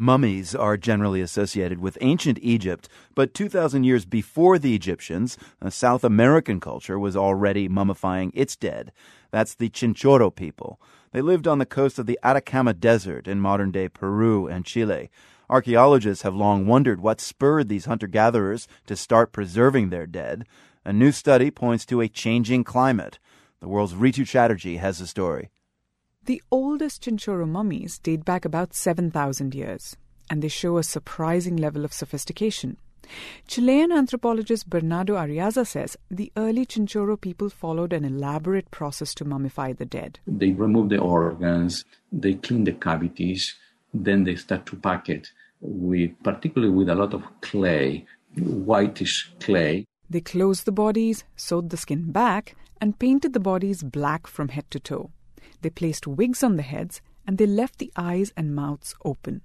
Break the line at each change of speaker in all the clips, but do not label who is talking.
Mummies are generally associated with ancient Egypt, but 2,000 years before the Egyptians, a South American culture was already mummifying its dead. That's the Chinchorro people. They lived on the coast of the Atacama Desert in modern day Peru and Chile. Archaeologists have long wondered what spurred these hunter gatherers to start preserving their dead. A new study points to a changing climate. The world's Rhitu Chatterjee has the story.
The oldest Chinchorro mummies date back about 7,000 years, and they show a surprising level of sophistication. Chilean anthropologist Bernardo Arriaza says the early Chinchorro people followed an elaborate process to mummify the dead.
They remove the organs, they clean the cavities, then they start to pack it with, particularly with a lot of clay, whitish clay.
They closed the bodies, sewed the skin back, and painted the bodies black from head to toe. They placed wigs on the heads and they left the eyes and mouths open.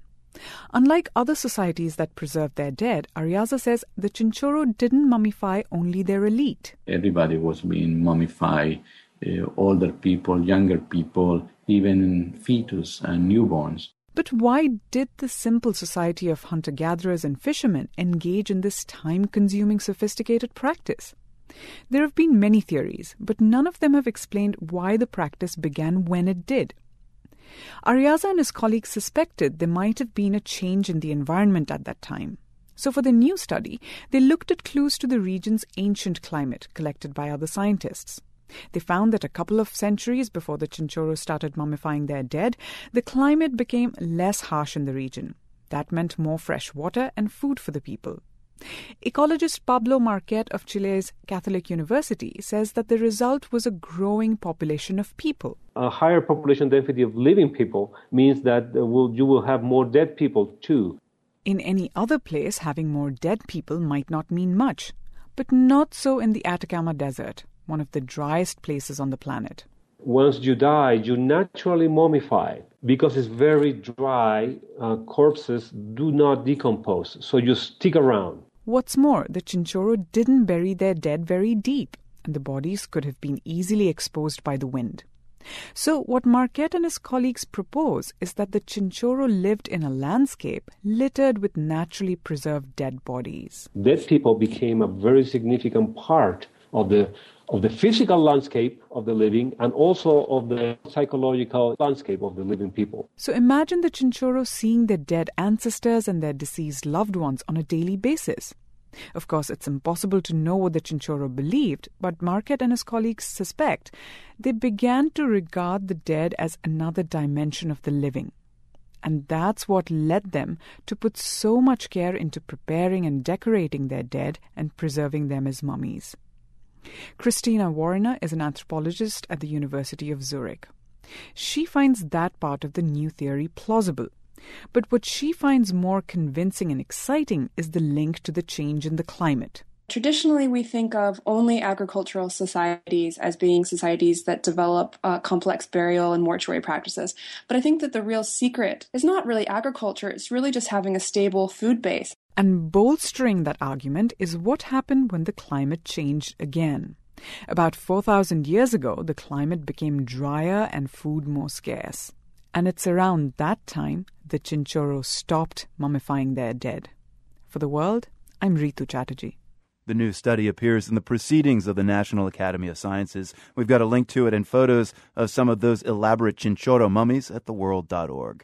Unlike other societies that preserved their dead, Arriaza says the Chinchorro didn't mummify only their elite.
Everybody was being mummified uh, older people, younger people, even fetus and newborns.
But why did the simple society of hunter gatherers and fishermen engage in this time consuming, sophisticated practice? There have been many theories, but none of them have explained why the practice began when it did. Arriaza and his colleagues suspected there might have been a change in the environment at that time. So, for the new study, they looked at clues to the region's ancient climate collected by other scientists. They found that a couple of centuries before the Chinchorros started mummifying their dead, the climate became less harsh in the region. That meant more fresh water and food for the people. Ecologist Pablo Marquet of Chile's Catholic University says that the result was a growing population of people.
A higher population density of living people means that you will have more dead people too.
In any other place, having more dead people might not mean much, but not so in the Atacama Desert, one of the driest places on the planet.
Once you die, you naturally mummify because it's very dry. Uh, corpses do not decompose, so you stick around.
What's more, the Chinchorro didn't bury their dead very deep, and the bodies could have been easily exposed by the wind. So, what Marquet and his colleagues propose is that the Chinchorro lived in a landscape littered with naturally preserved dead bodies.
Dead people became a very significant part of the of the physical landscape of the living and also of the psychological landscape of the living people.
So imagine the Chinchorro seeing their dead ancestors and their deceased loved ones on a daily basis. Of course, it's impossible to know what the Chinchorro believed, but Marquet and his colleagues suspect they began to regard the dead as another dimension of the living. And that's what led them to put so much care into preparing and decorating their dead and preserving them as mummies. Christina Warinner is an anthropologist at the University of Zurich. She finds that part of the new theory plausible. But what she finds more convincing and exciting is the link to the change in the climate.
Traditionally, we think of only agricultural societies as being societies that develop uh, complex burial and mortuary practices. But I think that the real secret is not really agriculture, it's really just having a stable food base.
And bolstering that argument is what happened when the climate changed again. About 4,000 years ago, the climate became drier and food more scarce. And it's around that time the Chinchorro stopped mummifying their dead. For the world, I'm Rhitu Chatterjee.
The new study appears in the Proceedings of the National Academy of Sciences. We've got a link to it and photos of some of those elaborate Chinchorro mummies at theworld.org.